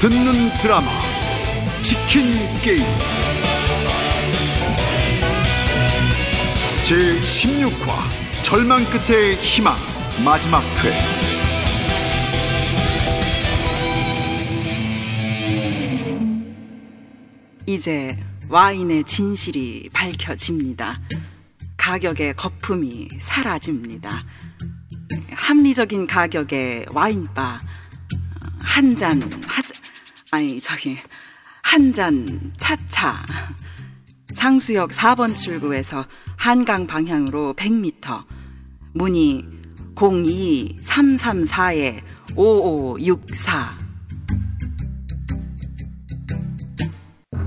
듣는 드라마 치킨 게임 제 16화 절망 끝의 희망 마지막 회 이제 와인의 진실이 밝혀집니다. 가격의 거품이 사라집니다. 합리적인 가격의 와인바 한 잔 하자 아니 저기 한 잔 차차 상수역 4번 출구에서 한강 방향으로 100m 문의 02334에 5564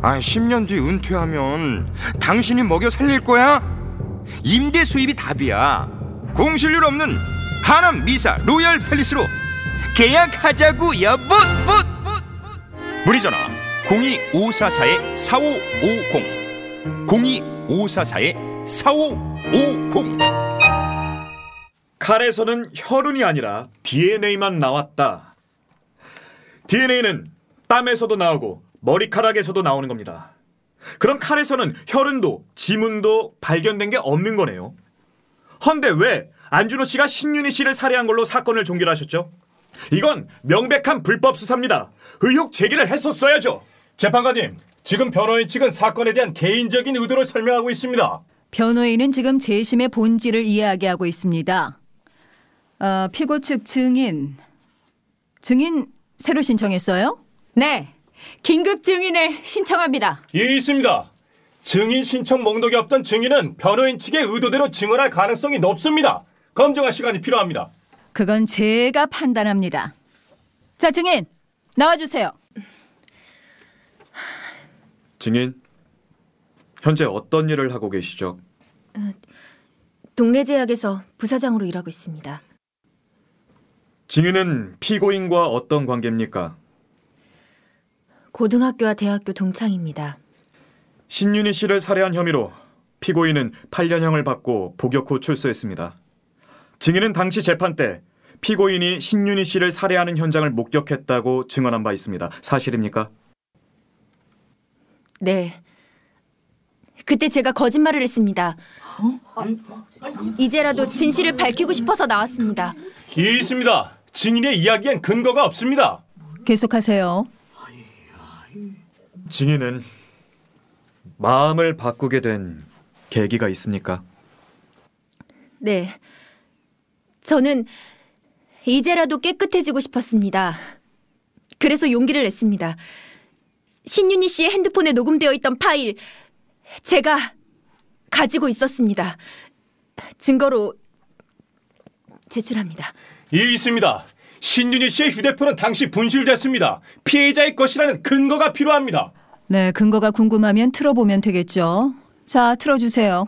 아, 10년 뒤 은퇴하면 당신이 먹여 살릴 거야? 임대 수입이 답이야. 공실률 없는 하남 미사 로얄 팰리스로 계약하자고 여보. 붓, 붓, 문의 전화 02544-4550 02544-4550 칼에서는 혈흔이 아니라 DNA만 나왔다. DNA는 땀에서도 나오고 머리카락에서도 나오는 겁니다. 그럼 칼에서는 혈흔도 지문도 발견된 게 없는 거네요. 헌데 왜 안준호 씨가 신윤희 씨를 살해한 걸로 사건을 종결하셨죠? 이건 명백한 불법 수사입니다. 의혹 제기를 했었어야죠. 재판관님, 지금 변호인 측은 사건에 대한 개인적인 의도를 설명하고 있습니다. 변호인은 지금 재심의 본질을 이야기하고 있습니다. 어, 피고 측 증인, 증인 새로 신청했어요? 네, 긴급 증인을 신청합니다. 예, 있습니다. 증인 신청 목록이 없던 증인은 변호인 측의 의도대로 증언할 가능성이 높습니다. 검증할 시간이 필요합니다. 그건 제가 판단합니다. 자, 증인 나와주세요. 증인, 현재 어떤 일을 하고 계시죠? 동래 제약에서 부사장으로 일하고 있습니다. 증인은 피고인과 어떤 관계입니까? 고등학교와 대학교 동창입니다. 신윤희 씨를 살해한 혐의로 피고인은 8년형을 받고 복역 후 출소했습니다. 증인은 당시 재판 때 피고인이 신윤희 씨를 살해하는 현장을 목격했다고 증언한 바 있습니다. 사실입니까? 네. 그때 제가 거짓말을 했습니다. 이제라도 진실을 밝히고 싶어서 나왔습니다. 예, 있습니다. 증인의 이야기엔 근거가 없습니다. 계속하세요. 증인은 마음을 바꾸게 된 계기가 있습니까? 네. 저는 이제라도 깨끗해지고 싶었습니다. 그래서 용기를 냈습니다. 신윤희 씨의 핸드폰에 녹음되어 있던 파일, 제가 가지고 있었습니다. 증거로 제출합니다. 예, 있습니다. 신윤희 씨의 휴대폰은 당시 분실됐습니다. 피해자의 것이라는 근거가 필요합니다. 네, 근거가 궁금하면 틀어보면 되겠죠. 자, 틀어주세요.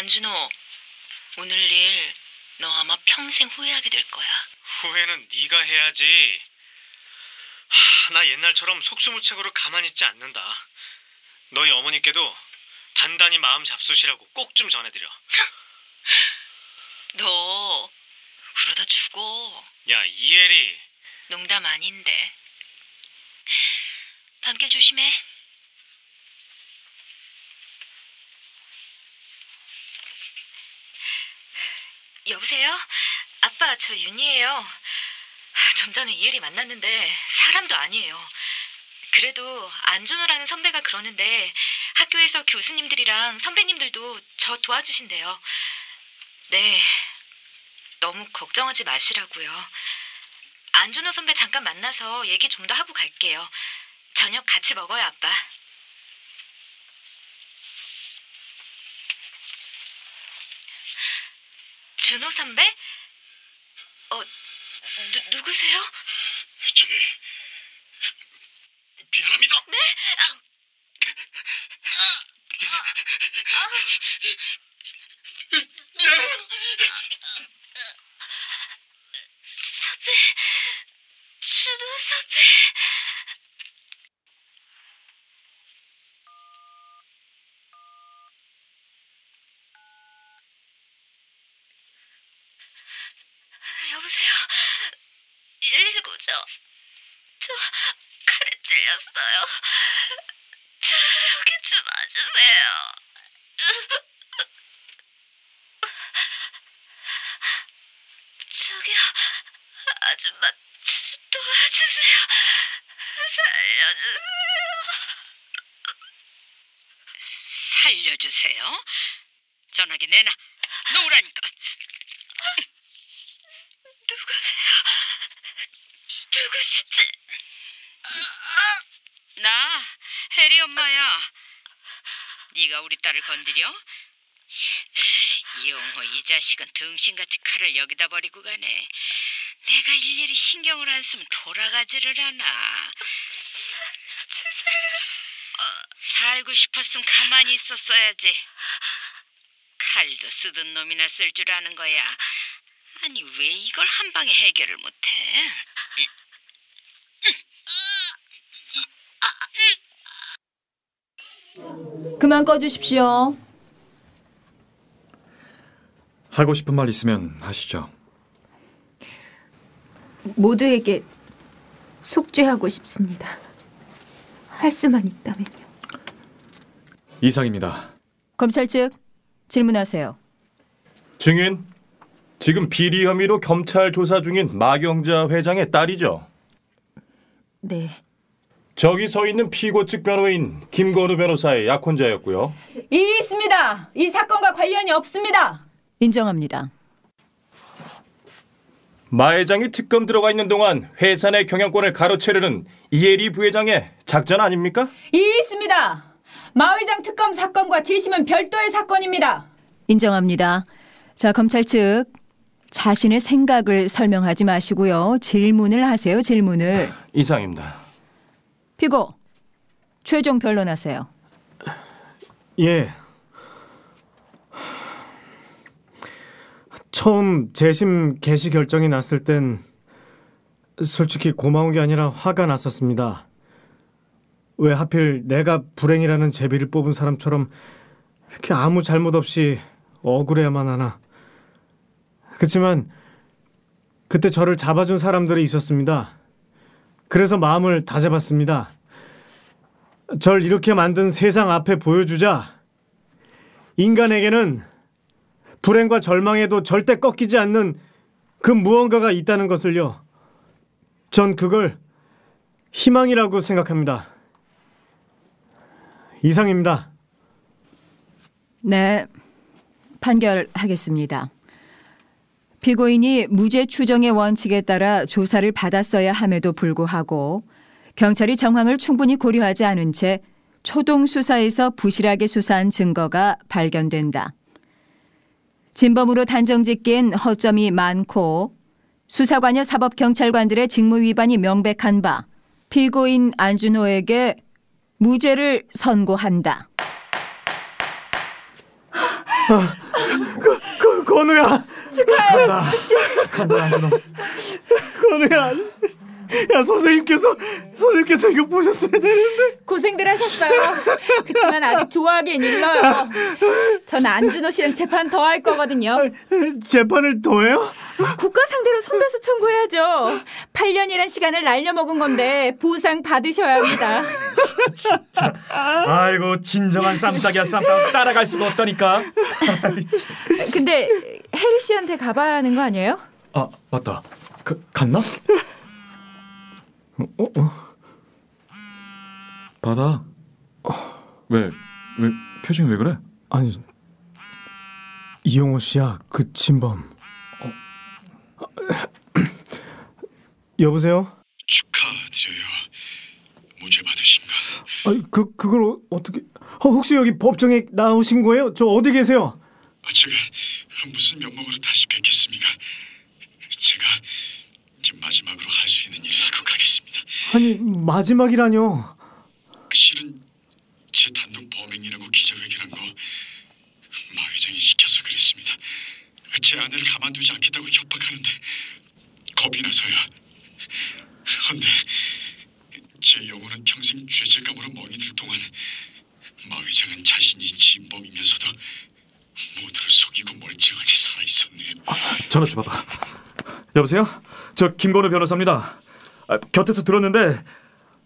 안준호, 오늘 일 너 아마 평생 후회하게 될 거야. 후회는 네가 해야지. 하, 나 옛날처럼 속수무책으로 가만히 있지 않는다. 너희 어머니께도 단단히 마음 잡수시라고 꼭 좀 전해드려. 너 그러다 죽어. 야 이혜리. 농담 아닌데. 밤길 조심해. 여보세요? 아빠 저 윤이에요. 좀 전에 이혜리 만났는데 사람도 아니에요. 그래도 안준호라는 선배가 그러는데 학교에서 교수님들이랑 선배님들도 저 도와주신대요. 네. 너무 걱정하지 마시라고요. 안준호 선배 잠깐 만나서 얘기 좀 더 하고 갈게요. 저녁 같이 먹어요, 아빠. 준호 선배? 어, 누, 누구세요? 저기 미안합니다. 네? 선배, 준호 선배. 119죠. 저 칼에 찔렸어요. 저 여기 좀 와주세요. 저기요, 아줌마 도와주세요. 살려주세요. 살려주세요. 전화기 내놔. 놓으라니까. 누구세요? 누구시지? 나 해리 엄마야. 네가 우리 딸을 건드려? 이용호 이 자식은 등신같이 칼을 여기다 버리고 가네. 내가 일일이 신경을 안 쓰면 돌아가지를 않아. 살고 싶었으면 가만히 있었어야지. 칼도 쓰던 놈이나 쓸 줄 아는 거야. 아니 왜 이걸 한 방에 해결을 못해? 그만 꺼주십시오. 하고 싶은 말 있으면 하시죠. 모두에게 속죄하고 싶습니다. 할 수만 있다면요. 이상입니다. 검찰 측 질문하세요. 증인, 지금 비리 혐의로 검찰 조사 중인 마경자 회장의 딸이죠. 네. 저기 서 있는 피고 측 변호인 김건우 변호사의 약혼자였고요. 이 있습니다. 이 사건과 관련이 없습니다. 인정합니다. 마 회장이 특검 들어가 있는 동안 회사 내 경영권을 가로채려는 이혜리 부회장의 작전 아닙니까? 이 있습니다. 마 회장 특검 사건과 재심은 별도의 사건입니다. 인정합니다. 자, 검찰 측 자신의 생각을 설명하지 마시고요. 질문을 하세요. 질문을. 이상입니다. 피고 최종 변론하세요. 예. 처음 재심 개시 결정이 났을 땐 솔직히 고마운 게 아니라 화가 났었습니다. 왜 하필 내가 불행이라는 제비를 뽑은 사람처럼 이렇게 아무 잘못 없이 억울해야만 하나. 그렇지만 그때 저를 잡아준 사람들이 있었습니다. 그래서 마음을 다잡았습니다. 절 이렇게 만든 세상 앞에 보여주자 인간에게는 불행과 절망에도 절대 꺾이지 않는 그 무언가가 있다는 것을요. 전 그걸 희망이라고 생각합니다. 이상입니다. 네. 판결하겠습니다. 피고인이 무죄 추정의 원칙에 따라 조사를 받았어야 함에도 불구하고 경찰이 정황을 충분히 고려하지 않은 채 초동 수사에서 부실하게 수사한 증거가 발견된다. 진범으로 단정짓기엔 허점이 많고 수사관여 사법경찰관들의 직무 위반이 명백한 바 피고인 안준호에게 무죄를 선고한다. 그, 그 건우야. 축하해요. 축하한다, 안준호. 건우야. 야 선생님께서 선생님께서 이거 보셨어야 되는데. 고생들 하셨어요. 그렇지만 아직 좋아하기엔 일러요. 전 안준호 씨랑 재판 더 할 거거든요. 재판을 더해요? 국가 상대로 손배수 청구해야죠. 8년이란 시간을 날려먹은 건데 보상 받으셔야 합니다. 진짜. 아이고 진정한 쌈딱이야 쌈딱 따라갈 수가 없다니까. 근데 혜리 씨한테 가봐야 하는 거 아니에요? 아 맞다. 그, 갔나? 어, 어. 받아. 왜? 왜 표정이 왜 그래? 아니 이용호 씨야 그 진범. 어. 여보세요? 축하드려요. 무죄 받으신가? 아니 그 그걸 어- 어떻게? 어, 혹시 여기 법정에 나오신 거예요? 저 어디 계세요? 아, 제가 무슨 면목으로 다시 뵙겠습니까? 제가 마지막으로 할 수 있는 일을 하고 가겠습니다. 아니 마지막이라뇨. 실은 제 단독 범행이라고 기자회견한 거 마 회장이 시켜서 그랬습니다. 제 아내를 가만두지 않겠다고 협박하는데 겁이 나서요. 헌데 제 영혼은 평생 죄책감으로 멍이 들 동안 마 회장은 자신이 진범이면서도 모두를 속이고 멀쩡하게 살아 있었네요. 전화 좀 봐봐. 여보세요? 저 김건우 변호사입니다. 아, 곁에서 들었는데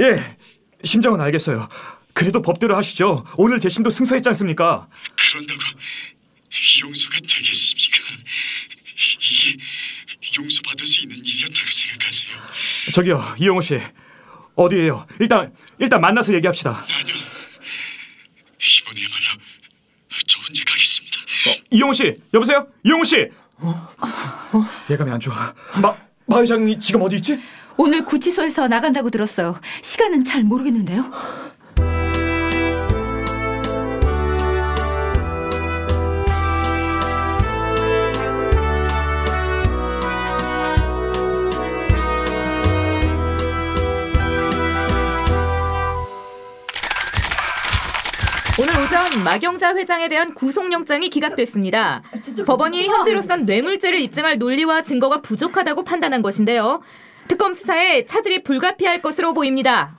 예 심정은 알겠어요. 그래도 법대로 하시죠. 오늘 재심도 승소했지 않습니까? 그런다고 용서가 되겠습니까? 이게 용서받을 수 있는 일이었다고 생각하세요? 저기요 이용호 씨 어디에요? 일단 일단 만나서 얘기합시다. 이번에야말로 저 혼자 가겠습니다. 이용호 씨 여보세요? 이용호 씨 예감이 안 좋아. 마, 마 회장이 지금 어디 있지? 오늘 구치소에서 나간다고 들었어요. 시간은 잘 모르겠는데요. 전 마경자 회장에 대한 구속영장이 기각됐습니다. 법원이 현재로선 뇌물죄를 입증할 논리와 증거가 부족하다고 판단한 것인데요. 특검 수사에 차질이 불가피할 것으로 보입니다.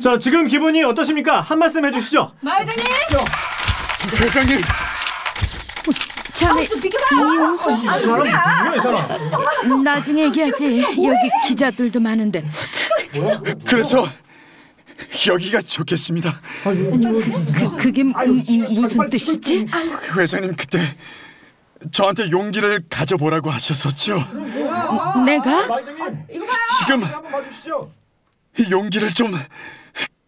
자, 지금 기분이 어떠십니까? 한 말씀 해주시죠. 마 회장님! 회장님! 이용 이 사람 누구야, 이 사람? 나중에 얘기하지 여기 기자들도 많은데 그래서 여기가 좋겠습니다. 그, 그게 무, 무슨 뜻이지? 회장님 그때 저한테 용기를 가져보라고 하셨었죠. 내가? 지금 이 용기를 좀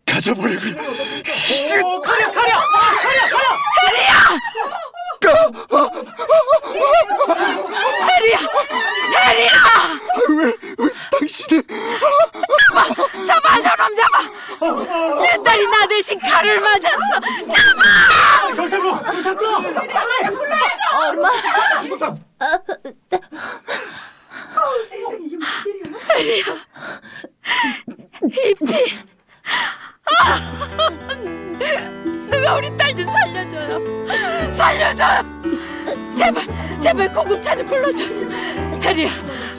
가져보려고요. 어, 가려, 가려! 가려, 가려! 해리야! 해리야!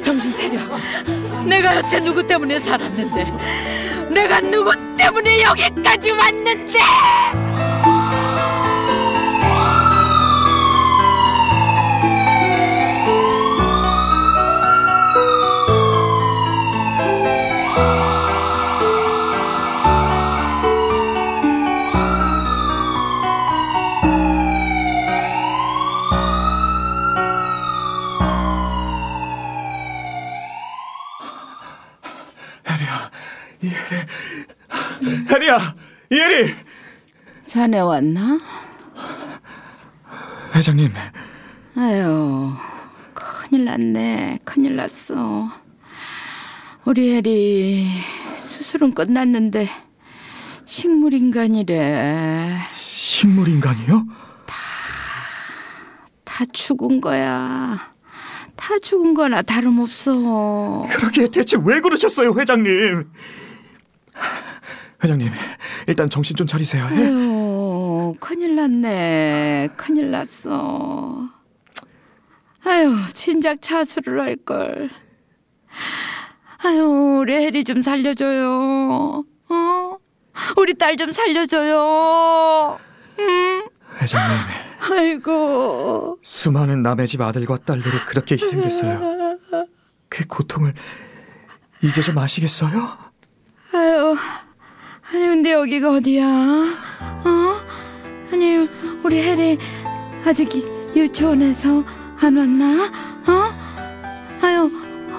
정신 차려. 내가 여태 누구 때문에 살았는데, 내가 누구 때문에 여기까지 왔는데! 혜리야, 이혜리. 자네 왔나? 회장님, 아유, 큰일 났네. 큰일 났어. 우리 혜리 수술은 끝났는데 식물인간이래. 식물인간이요? 다 죽은 거야. 다 죽은 거나 다름없어. 그러게 대체 왜 그러셨어요, 회장님? 회장님, 일단 정신 좀 차리세요. 예? 아유, 큰일 났네. 큰일 났어. 아유, 진작 차수를 할 걸. 아유, 우리 혜리 좀 살려줘요. 어? 우리 딸 좀 살려줘요. 응? 회장님, 아이고. 수많은 남의 집 아들과 딸들이 그렇게 희생됐어요. 그 고통을 이제 좀 아시겠어요? 아유, 아니 근데 여기가 어디야? 어? 아니 우리 혜리 아직 이- 유치원에서 안 왔나? 어? 아유,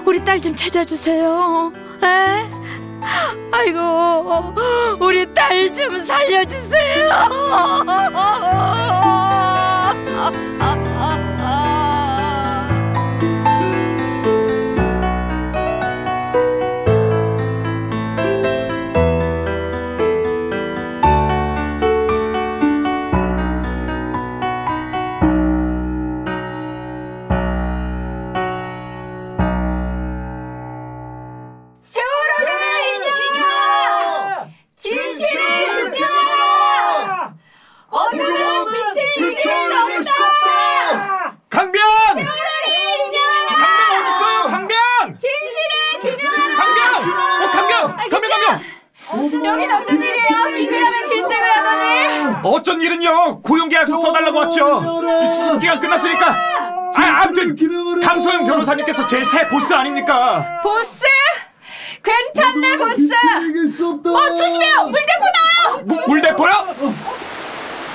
우리 딸 좀 찾아주세요. 에? 아이고, 우리 딸 좀 살려주세요. 변호사님께서 제 새 보스 아닙니까? 보스? 괜찮네 보스. 어 조심해요 물대포 나와요. 무, 물대포요?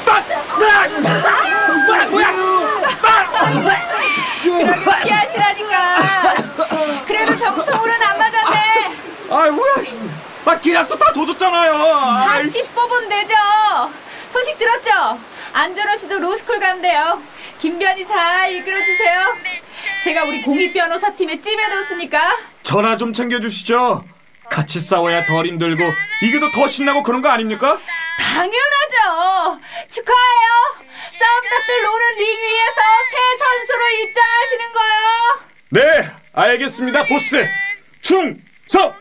빠! 으악! 뭐야 뭐야? 그렇게 피하시라니까. 그래도 정통으로는 안 맞았네. 아 뭐야? 아 계약서 다 줘줬잖아요. 아이, 다시 뽑으면 되죠. 소식 들었죠? 안전호 씨도 로스쿨 간대요. 김변이 잘 이끌어주세요. 제가 우리 공익 변호사 팀에 찜해뒀으니까. 전화 좀 챙겨주시죠. 같이 싸워야 덜 힘들고 이게 더더 신나고 그런 거 아닙니까? 당연하죠. 축하해요. 싸움닭들 노는 링 위에서 새 선수로 입장하시는 거요. 네, 알겠습니다, 보스. 충성!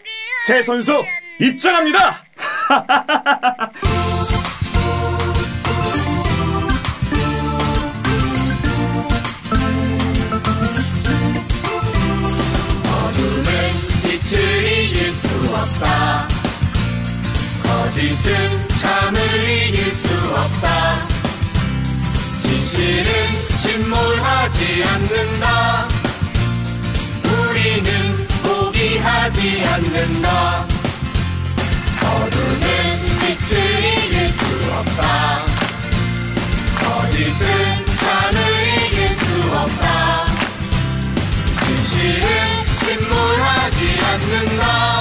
새 선수 입장합니다. 없다. 거짓은 참을 이길 수 없다. 진실은 침몰하지 않는다. 우리는 포기하지 않는다. 어둠은 빛을 이길 수 없다. 거짓은 참을 이길 수 없다. 진실은 침몰하지 않는다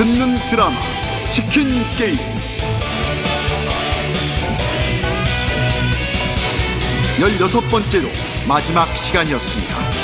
듣는 드라마 치킨 게임 열여섯 번째로 마지막 시간이었습니다.